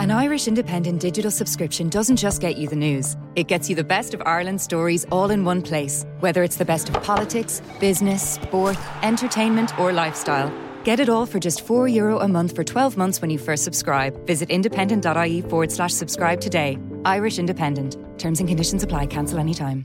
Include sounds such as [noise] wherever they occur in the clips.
An Irish independent digital subscription doesn't just get you the news, it gets you the best of Ireland's stories all in one place. Whether it's the best of politics, business, sport, entertainment, or lifestyle. Get it all for just €4 Euro a month for 12 months when you first subscribe. Visit independent.ie forward slash subscribe today. Irish Independent. Terms and conditions apply. Cancel anytime.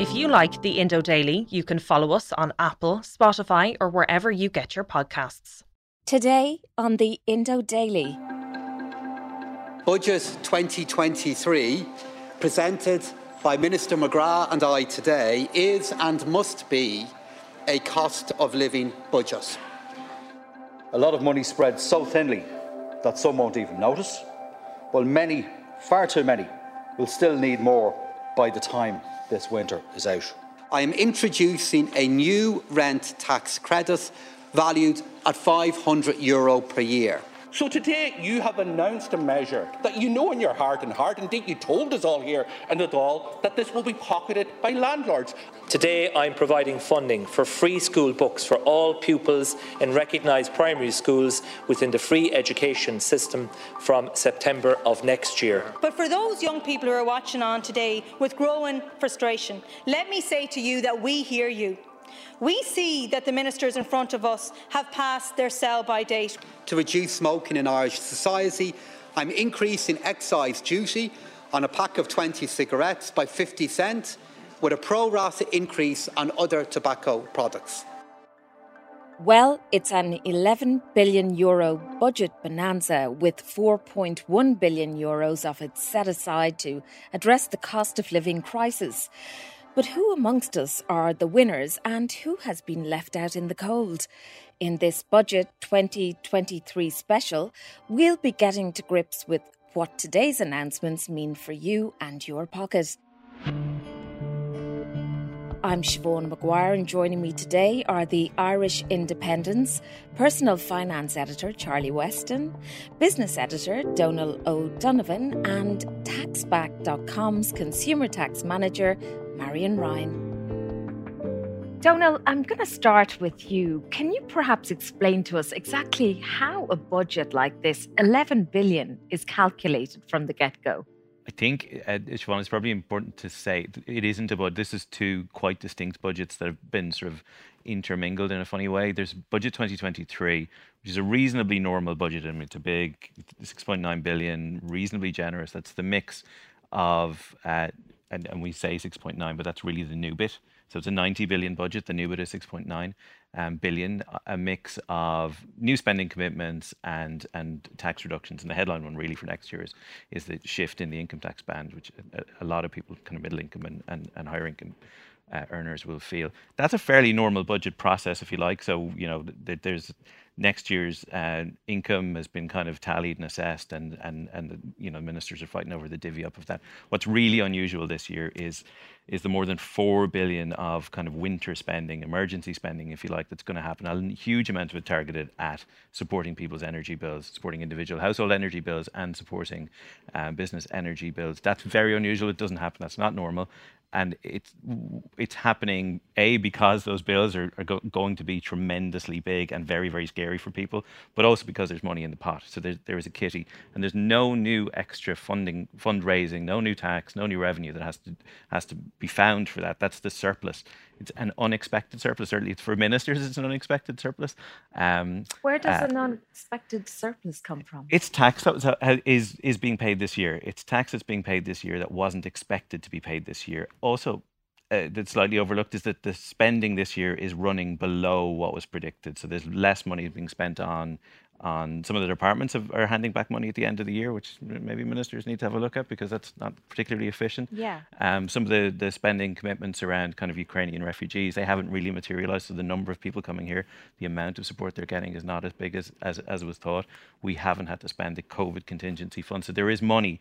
If you like the Indo Daily, you can follow us on Apple, Spotify, or wherever you get your podcasts. Today on the Indo Daily. Budget 2023, presented by Minister McGrath and I today, is and must be a cost of living budget. A lot of money spread so thinly that some won't even notice, while many, far too many, will still need more by the time this winter is out. I am introducing a new rent tax credit valued at €500 Euro per year. So today you have announced a measure that you know in your heart and heart, indeed you told us all here and at all, that this will be pocketed by landlords. Today I'm providing funding for free school books for all pupils in recognised primary schools within the free education system from September of next year. But for those young people who are watching on today with growing frustration, let me say to you that we hear you. We see that the ministers in front of us have passed their sell by date. To reduce smoking in Irish society, I'm increasing excise duty on a pack of 20 cigarettes by 50 cents, with a pro rata increase on other tobacco products. Well, it's an 11 billion euro budget bonanza with 4.1 billion euros of it set aside to address the cost of living crisis. But who amongst us are the winners and who has been left out in the cold? In this Budget 2023 special, we'll be getting to grips with what today's announcements mean for you and your pocket. I'm Siobhan Maguire, and joining me today are the Irish Independent's personal finance editor Charlie Weston, business editor Donal O'Donovan, and Taxback.com's consumer tax manager Marian Ryan. Donal, I'm going to start with you. Can you perhaps explain to us exactly how a budget like this, 11 billion, is calculated from the get go? I think, uh, Siobhan, it's probably important to say it isn't about this is two quite distinct budgets that have been sort of intermingled in a funny way. There's budget 2023, which is a reasonably normal budget. I mean, it's a big 6.9 billion, reasonably generous. That's the mix of uh, and, and we say 6.9, but that's really the new bit. So it's a 90 billion budget. The new bit is 6.9 um, billion, a mix of new spending commitments and and tax reductions. And the headline one really for next year is, is the shift in the income tax band, which a, a lot of people, kind of middle income and, and, and higher income uh, earners will feel. That's a fairly normal budget process, if you like. So, you know, th- there's next year's uh, income has been kind of tallied and assessed, and and and the, you know ministers are fighting over the divvy up of that. What's really unusual this year is is the more than four billion of kind of winter spending, emergency spending, if you like, that's going to happen. A huge amount of it targeted at supporting people's energy bills, supporting individual household energy bills, and supporting uh, business energy bills. That's very unusual. It doesn't happen. That's not normal and it's it's happening a because those bills are, are go, going to be tremendously big and very very scary for people, but also because there's money in the pot. So there's there is a kitty, and there's no new extra funding, fundraising, no new tax, no new revenue that has to has to be found for that. That's the surplus. It's an unexpected surplus. Certainly, for ministers, it's an unexpected surplus. Um, Where does uh, an unexpected surplus come from? It's tax that was, uh, is is being paid this year. It's tax that's being paid this year that wasn't expected to be paid this year. Also, uh, that's slightly overlooked is that the spending this year is running below what was predicted. So there's less money being spent on on some of the departments have, are handing back money at the end of the year, which maybe ministers need to have a look at because that's not particularly efficient. Yeah. Um, some of the, the spending commitments around kind of Ukrainian refugees, they haven't really materialized. So the number of people coming here, the amount of support they're getting is not as big as, as, as was thought. We haven't had to spend the COVID contingency fund. So there is money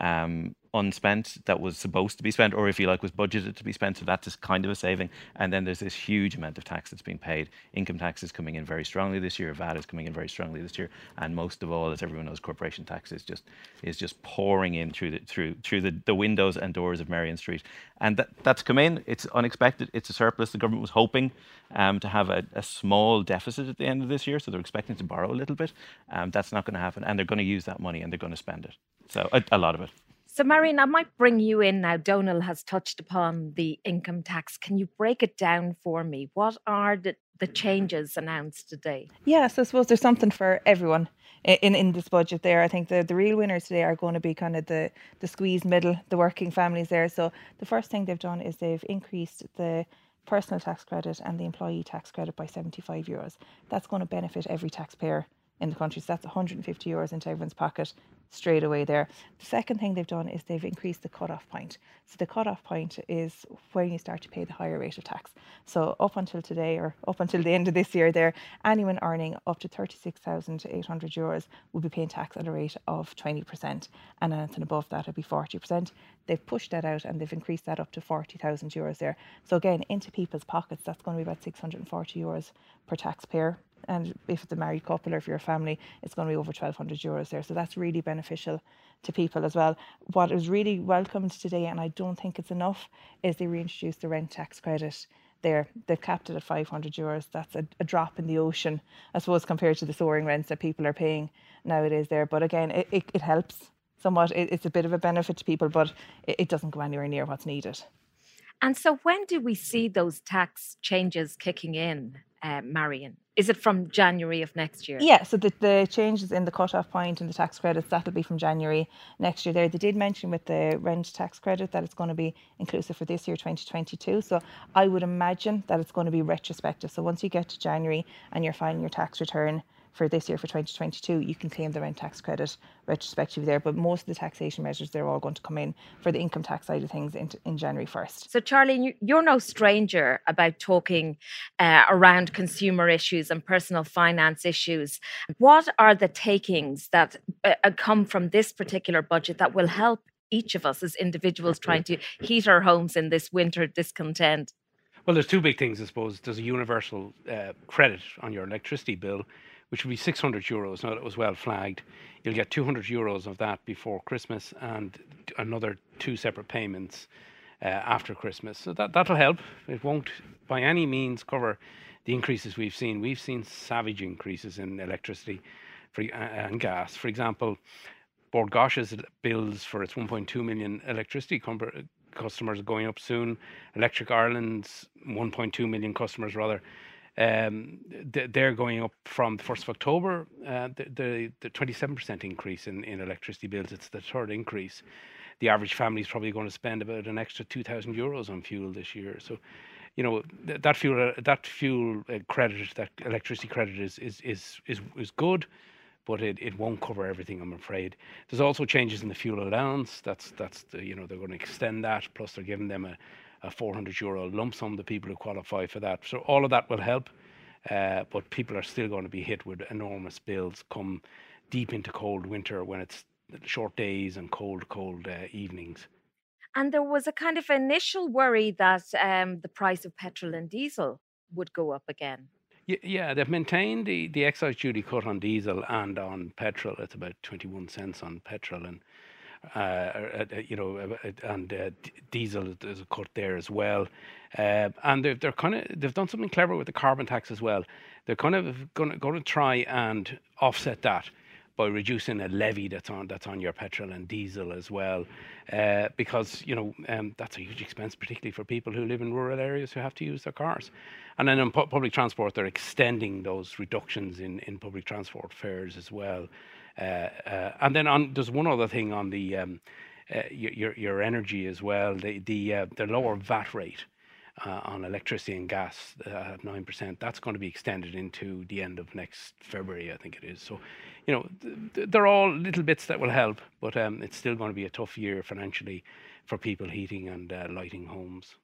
um, unspent that was supposed to be spent, or if you like, was budgeted to be spent. So that's kind of a saving. And then there's this huge amount of tax that's being paid. Income tax is coming in very strongly this year. VAT is coming in very strongly this year. And most of all, as everyone knows, corporation tax is just is just pouring in through the through through the, the windows and doors of Merrion Street. And that, that's come in. It's unexpected. It's a surplus. The government was hoping um, to have a, a, small deficit at the end of this year, so they're expecting to borrow a little bit. Um, that's not going to happen, and they're going to use that money and they're going to spend it. So a, a lot of it. So, Marian, I might bring you in now. Donal has touched upon the income tax. Can you break it down for me? What are the, the changes announced today? Yes, I suppose there's something for everyone in, in this budget there. I think the, the real winners today are going to be kind of the, the squeezed middle, the working families there. So, the first thing they've done is they've increased the personal tax credit and the employee tax credit by 75 euros. That's going to benefit every taxpayer in the country. So that's 150 euros into everyone's pocket straight away there. The second thing they've done is they've increased the cut-off point. So the cut-off point is when you start to pay the higher rate of tax. So up until today or up until the end of this year there, anyone earning up to 36,800 euros will be paying tax at a rate of 20% and anything above that would be 40%. They've pushed that out and they've increased that up to 40,000 euros there. So again, into people's pockets, that's going to be about 640 euros per taxpayer and if it's a married couple or if you're a family, it's going to be over 1,200 euros there. So that's really beneficial to people as well. What is really welcomed today, and I don't think it's enough, is they reintroduced the rent tax credit there. They've capped it at 500 euros. That's a, a, drop in the ocean, I suppose, compared to the soaring rents that people are paying nowadays there. But again, it, it, it helps somewhat. It, it's a bit of a benefit to people, but it, it doesn't go anywhere near what's needed. And so, when do we see those tax changes kicking in, uh, Marian? Is it from January of next year? Yeah, so the, the changes in the cut-off point and the tax credits, that'll be from January next year there. They did mention with the rent tax credit that it's going to be inclusive for this year, 2022. So I would imagine that it's going to be retrospective. So once you get to January and you're filing your tax return, for this year for 2022, you can claim the rent tax credit retrospectively there. But most of the taxation measures, they're all going to come in for the income tax side of things in, in January 1st. So, Charlie, you're no stranger about talking uh, around consumer issues and personal finance issues. What are the takings that uh, come from this particular budget that will help each of us as individuals trying to heat our homes in this winter discontent? Well, there's two big things, I suppose. There's a universal uh, credit on your electricity bill, which would be 600 euros. Now, that was well flagged. You'll get 200 euros of that before Christmas and another two separate payments uh, after Christmas. So that, that'll help. It won't by any means cover the increases we've seen. We've seen savage increases in electricity for, uh, and gas. For example, Bord Gáis's bills for its 1.2 million electricity com- customers are going up soon. Electric Ireland's 1.2 million customers, rather, um, they're going up from the 1st of October, uh, the, the, 27% increase in, in electricity bills. It's the third increase. The average family is probably going to spend about an extra 2,000 euros on fuel this year. So, you know, th- that fuel, uh, that fuel uh, credit, that electricity credit is, is, is, is, is good but it, it won't cover everything, I'm afraid. There's also changes in the fuel allowance. That's that's the, you know they're going to extend that. Plus they're giving them a, a 400 euro lump sum, the people who qualify for that. So all of that will help, uh, but people are still going to be hit with enormous bills come deep into cold winter when it's short days and cold, cold uh, evenings. And there was a kind of initial worry that um, the price of petrol and diesel would go up again. Yeah, they've maintained the, the excise duty cut on diesel and on petrol. It's about 21 cents on petrol and uh, uh, uh, you know, and diesel is a cut there as well. and they're, they're kind of they've done something clever with the carbon tax as well. They're kind of going to try and offset that by reducing a levy that's on that's on your petrol and diesel as well, uh, because you know um, that's a huge expense, particularly for people who live in rural areas who have to use their cars. And then in pu- public transport, they're extending those reductions in, in public transport fares as well. Uh, uh, and then on, there's one other thing on the um, uh, your your energy as well. The the the lower VAT rate uh, on electricity and gas at 9%. That's going to be extended into the end of next February, I think it is. So, you know, th- they're all little bits that will help, but um, it's still going to be a tough year financially for people heating and uh, lighting homes.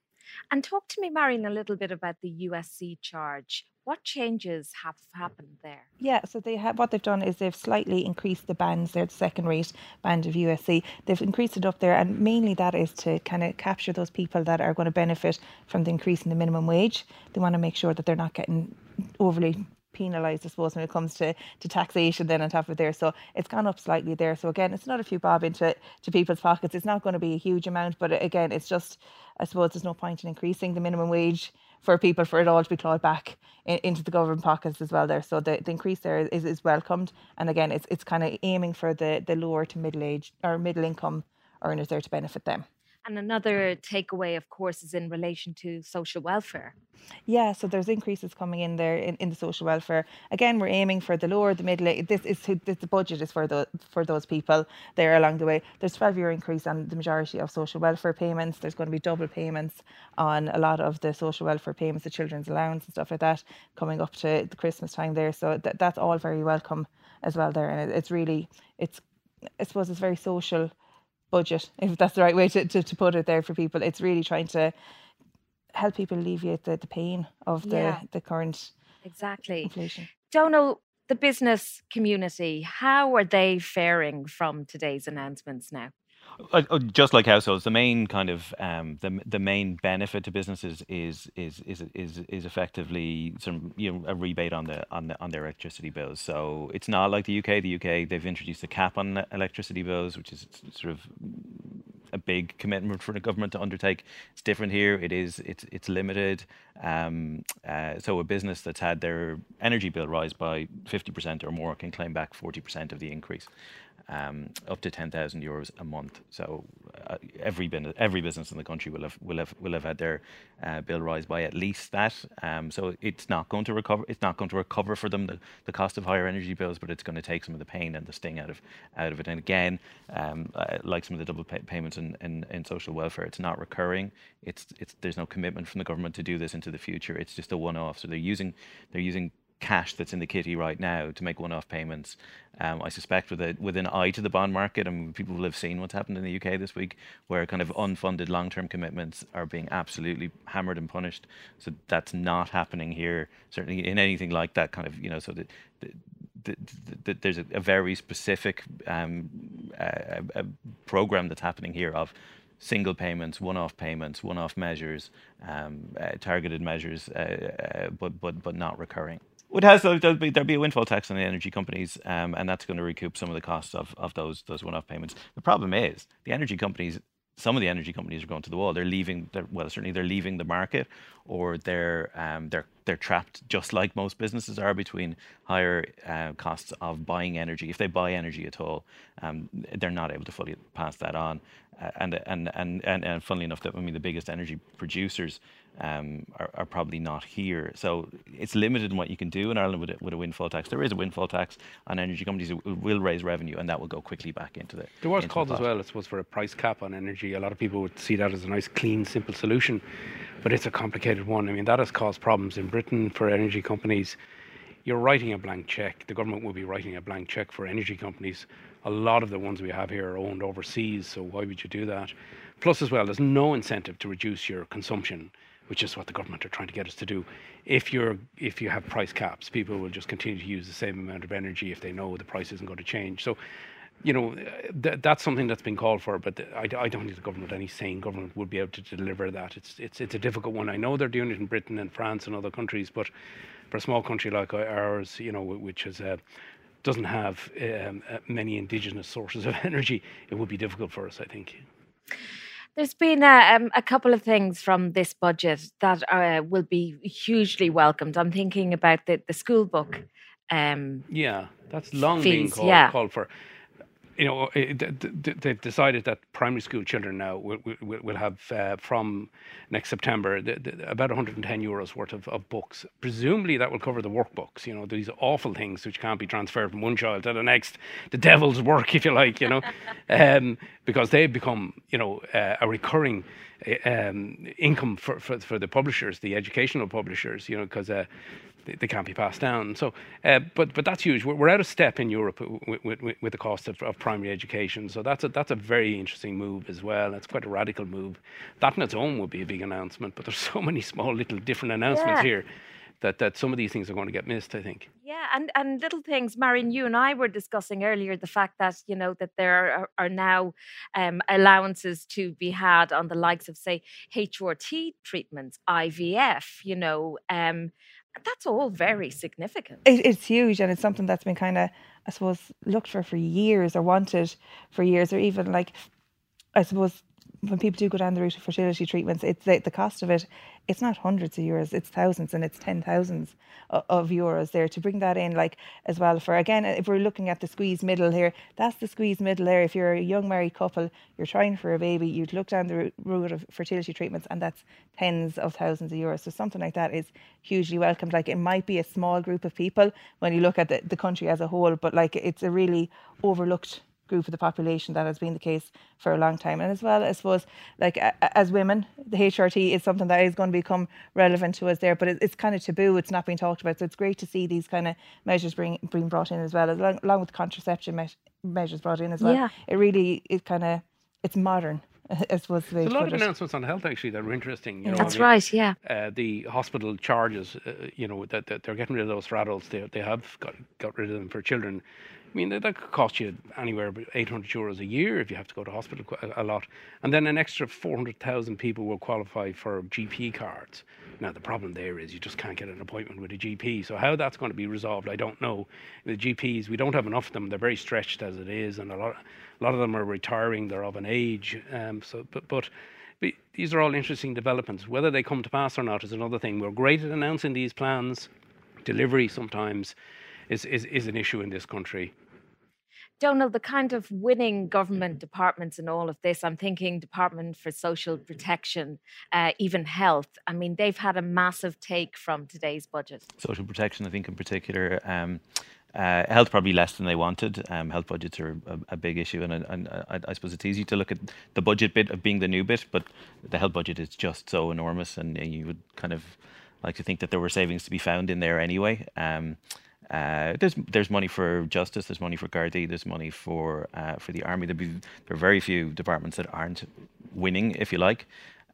And talk to me, Marian, a little bit about the USC charge. What changes have happened there? Yeah, so they have what they've done is they've slightly increased the bands there, the second rate band of USC. They've increased it up there, and mainly that is to kind of capture those people that are going to benefit from the increase in the minimum wage. They want to make sure that they're not getting overly penalised, I suppose, when it comes to, to taxation then on top of there. So it's gone up slightly there. So again, it's not a few bob into to people's pockets. It's not going to be a huge amount, but again, it's just, I suppose, there's no point in increasing the minimum wage for people for it all to be clawed back in, into the government pockets as well there. So the, the increase there is, is welcomed. And again, it's it's kind of aiming for the, the lower to middle age or middle income earners there to benefit them. And another takeaway, of course, is in relation to social welfare. Yeah, so there's increases coming in there in, in the social welfare. Again, we're aiming for the lower, the middle. Eh, this is this, the budget is for the for those people there along the way. There's 12 year increase on the majority of social welfare payments. There's going to be double payments on a lot of the social welfare payments, the children's allowance and stuff like that, coming up to the Christmas time there. So that, that's all very welcome as well there, and it, it's really it's I suppose it's very social budget, if that's the right way to, to, to put it there for people. It's really trying to help people alleviate the, the pain of the, Yeah. the current Exactly. inflation. Donal, the business community, how are they faring from today's announcements now? Uh, just like households, the main kind of um, the the main benefit to businesses is is is is is effectively some you know a rebate on the on the on their electricity bills. So it's not like the UK. The UK they've introduced a cap on electricity bills, which is sort of a big commitment for the government to undertake. It's different here. It is it's it's limited. Um, uh, so a business that's had their energy bill rise by 50% or more can claim back 40% of the increase, um, up to 10,000 euros a month. So uh, every bin- every business in the country will have will have will have had their uh, bill rise by at least that. Um, so it's not going to recover. It's not going to recover for them the, the cost of higher energy bills, but it's going to take some of the pain and the sting out of out of it. And again, um, uh, like some of the double pay- payments in, in, in social welfare, it's not recurring. It's it's there's no commitment from the government to do this into the future. It's just a one-off. So they're using they're using cash that's in the kitty right now to make one-off payments. Um, I suspect with a with an eye to the bond market, I mean, people will have seen what's happened in the UK this week, where kind of unfunded long-term commitments are being absolutely hammered and punished. So that's not happening here, certainly in anything like that kind of you know. So the, the, there's a, a very specific um, a program that's happening here of single payments, one-off payments, one-off measures, um, uh, targeted measures, uh, uh, but but but not recurring. It has there'll be there'll be a windfall tax on the energy companies, um, and that's going to recoup some of the costs of, of those those one-off payments. The problem is the energy companies. Some of the energy companies are going to the wall. They're leaving. They're, well, certainly they're leaving the market, or they're um, they're they're trapped, just like most businesses are, between higher uh, costs of buying energy. If they buy energy at all, um, they're not able to fully pass that on. Uh, and, and and and and funnily enough, that I mean the biggest energy producers um, are, are probably not here. So it's limited in what you can do in Ireland with a, with a windfall tax. There is a windfall tax on energy companies. It will raise revenue, and that will go quickly back into the. There was into the called as well, I suppose, for a price cap on energy. A lot of people would see that as a nice, clean, simple solution, but it's a complicated one. I mean, that has caused problems in Britain for energy companies. You're writing a blank check. The government will be writing a blank check for energy companies. A lot of the ones we have here are owned overseas, so why would you do that? Plus, as well, there's no incentive to reduce your consumption, which is what the government are trying to get us to do. If you're if you have price caps, people will just continue to use the same amount of energy if they know the price isn't going to change. So you know, th- that's something that's been called for, but I, I don't think the government, any sane government, would be able to deliver that. It's, it's, it's a difficult one. I know they're doing it in Britain and France and other countries, but for a small country like ours, you know, which is, uh, doesn't have um, uh, many indigenous sources of [laughs] energy, it would be difficult for us, I think. There's been a, um, a couple of things from this budget that uh, will be hugely welcomed. I'm thinking about the, the school book. Um, Yeah, that's long been Fees, called, yeah. called for. You know, they've decided that primary school children now will, will, will have uh, from next September the, the, about 110 euros worth of, of books. Presumably that will cover the workbooks, you know, these awful things which can't be transferred from one child to the next, the devil's work, [laughs] if you like, you know, [laughs] um, because they've become, you know, uh, a recurring um, income for, for, for the publishers, the educational publishers, you know, because uh, they, they, can't be passed down. So, uh, but but that's huge. We're, we're, out of step in Europe with, with, with the cost of, of, primary education. So that's a that's a very interesting move as well. That's quite a radical move. That in its own would be a big announcement. But there's [laughs] so many small little different announcements yeah. here that that some of these things are going to get missed. I think. Yeah, and and little things, Marian. You and I were discussing earlier the fact that you know that there are, are now um, allowances to be had on the likes of say HRT treatments, IVF. You know. Um, that's all very significant. It, it's huge, and it's something that's been kind of, I suppose, looked for for years or wanted for years, or even like, I suppose, when people do go down the route of fertility treatments, it's the, the cost of it. It's not hundreds of euros; it's thousands, and it's ten thousands of, of euros there to bring that in, like as well. For again, if we're looking at the squeeze middle here, that's the squeeze middle there. If you're a young married couple, you're trying for a baby, you'd look down the route of fertility treatments, and that's tens of thousands of euros. So something like that is hugely welcomed. Like it might be a small group of people when you look at the, the country as a whole, but like it's a really overlooked group of the population that has been the case for a long time. And as well, I suppose, like as women, the HRT is something that is going to become relevant to us there, but it's kind of taboo. It's not being talked about. So it's great to see these kind of measures being, being brought in as well, along, along with contraception me- measures brought in as well. Yeah. It really is kind of, it's modern. [laughs] I suppose There's a lot of announcements on health actually that were interesting. You know, That's I mean, right. Yeah. Uh, the hospital charges, uh, you know, that, that, they're getting rid of those for adults. They they have got got rid of them for children. I mean, that, could cost you anywhere about 800 euros a year if you have to go to hospital a, lot. And then an extra 400,000 people will qualify for GP cards. Now, the problem there is you just can't get an appointment with a GP. So, how that's going to be resolved, I don't know. The GPs, we don't have enough of them. They're very stretched as it is, and a lot, a lot of them are retiring. They're of an age. Um, so, but, but these are all interesting developments. Whether they come to pass or not is another thing. We're great at announcing these plans. Delivery sometimes is, is, is an issue in this country. Donal, the kind of winning government departments in all of this, I'm thinking Department for Social Protection, uh, even health. I mean, they've had a massive take from today's budget. Social protection, I think, in particular. Um, uh, health probably less than they wanted. Um, health budgets are a, a big issue, and, and I, I, suppose it's easy to look at the budget bit of being the new bit, but the health budget is just so enormous, and you would kind of like to think that there were savings to be found in there anyway. Um, uh, there's there's money for justice, there's money for Gardaí, there's money for uh, for the army. There, Be, there are very few departments that aren't winning, if you like.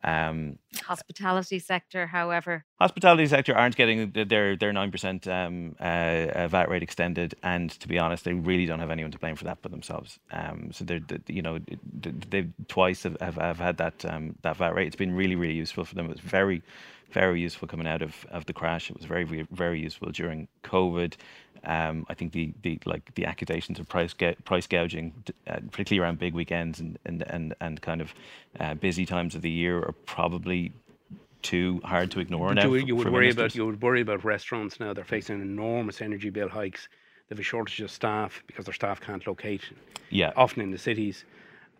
Um, hospitality sector, however, hospitality sector aren't getting their their nine percent um, uh, uh VAT rate extended, and to be honest, they really don't have anyone to blame for that but themselves. Um, so they're, you know they twice have, have, have had that um, that VAT rate. It's been really really useful for them. It's very very useful coming out of, of the crash. It was very, very, very useful during COVID. Um, I think the, the like the accusations of price price gouging, uh, particularly around big weekends and and and, and kind of uh, busy times of the year, are probably too hard to ignore now. You, you would worry ministers. about you would worry about restaurants now. They're facing enormous energy bill hikes. They have a shortage of staff because their staff can't locate. Yeah. Often in the cities.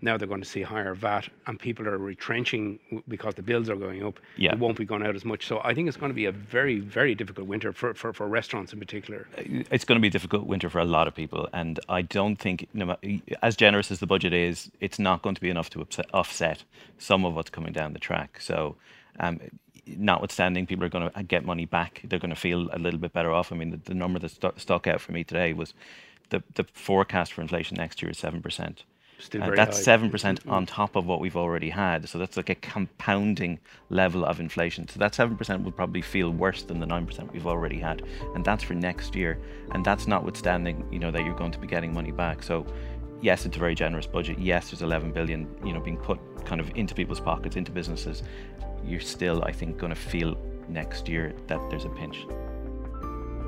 Now they're going to see higher VAT, and people are retrenching because the bills are going up. Yeah. It won't be going out as much. So I think it's going to be a very, very difficult winter for, for, for restaurants in particular. Uh, it's going to be a difficult winter for a lot of people, and I don't think, as generous as the budget is, it's not going to be enough to upset, offset some of what's coming down the track. So. Um, notwithstanding, people are going to get money back. They're going to feel a little bit better off. I mean, the, the number that st- stuck out for me today was the, the forecast for inflation next year is 7%. Uh, that's seven percent on top of what we've already had. So that's like a compounding level of inflation. So that seven percent will probably feel worse than the nine percent we've already had, and that's for next year. And that's notwithstanding, you know, that you're going to be getting money back. So yes, it's a very generous budget. Yes, there's 11 billion, you know, being put kind of into people's pockets, into businesses. You're still, I think, going to feel next year that there's a pinch.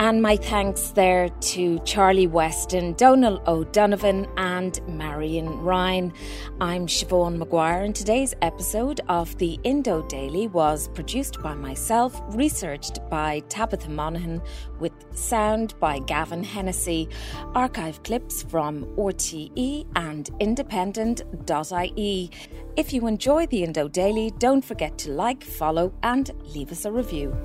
And my thanks there to Charlie Weston, Donal O'Donovan, and Marian Ryan. I'm Siobhan Maguire, and today's episode of the Indo Daily was produced by myself, researched by Tabitha Monaghan, with sound by Gavin Hennessy. Archive clips from RTE and independent.ie. If you enjoy the Indo Daily, don't forget to like, follow, and leave us a review.